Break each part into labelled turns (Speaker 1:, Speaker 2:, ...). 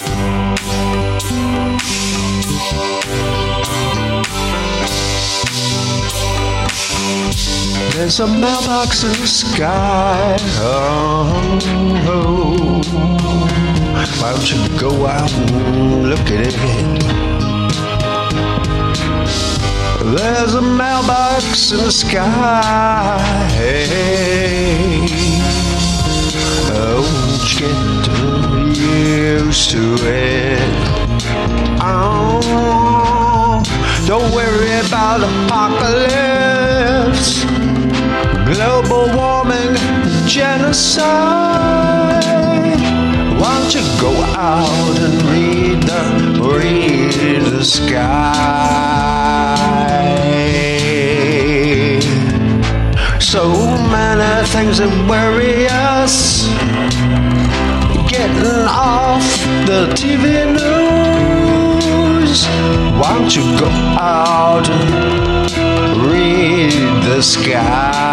Speaker 1: There's a mailbox in the sky. Oh, oh. Why don't you go out and look at it? There's a mailbox in the sky. Don't worry about apocalypse, global warming, genocide. Why don't you go out and read the read the sky? So many things that worry us. Getting off the TV news. You go out read the sky?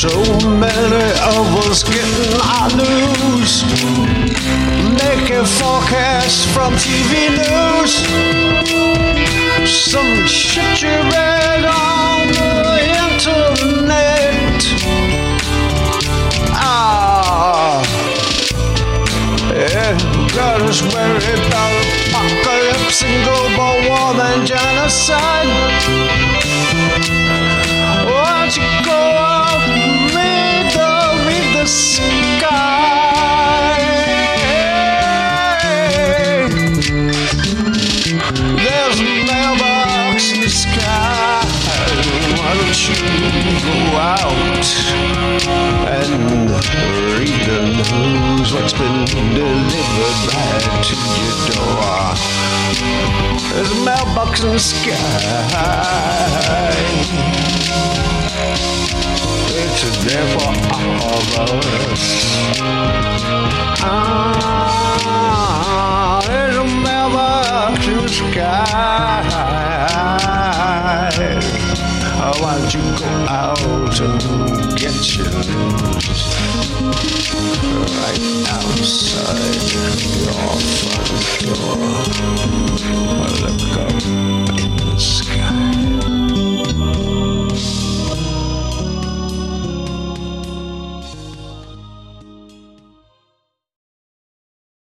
Speaker 1: So many of us getting our news, making forecasts from TV news. Some shit you read on the internet. Ah, yeah, got us worried about apocalypse and global warming, genocide. You go out and read the news? What's been delivered right to your door? There's a mailbox in the sky. It's there for all of us. Ah, there's a mailbox in the sky. Why don't you go out and get your news right outside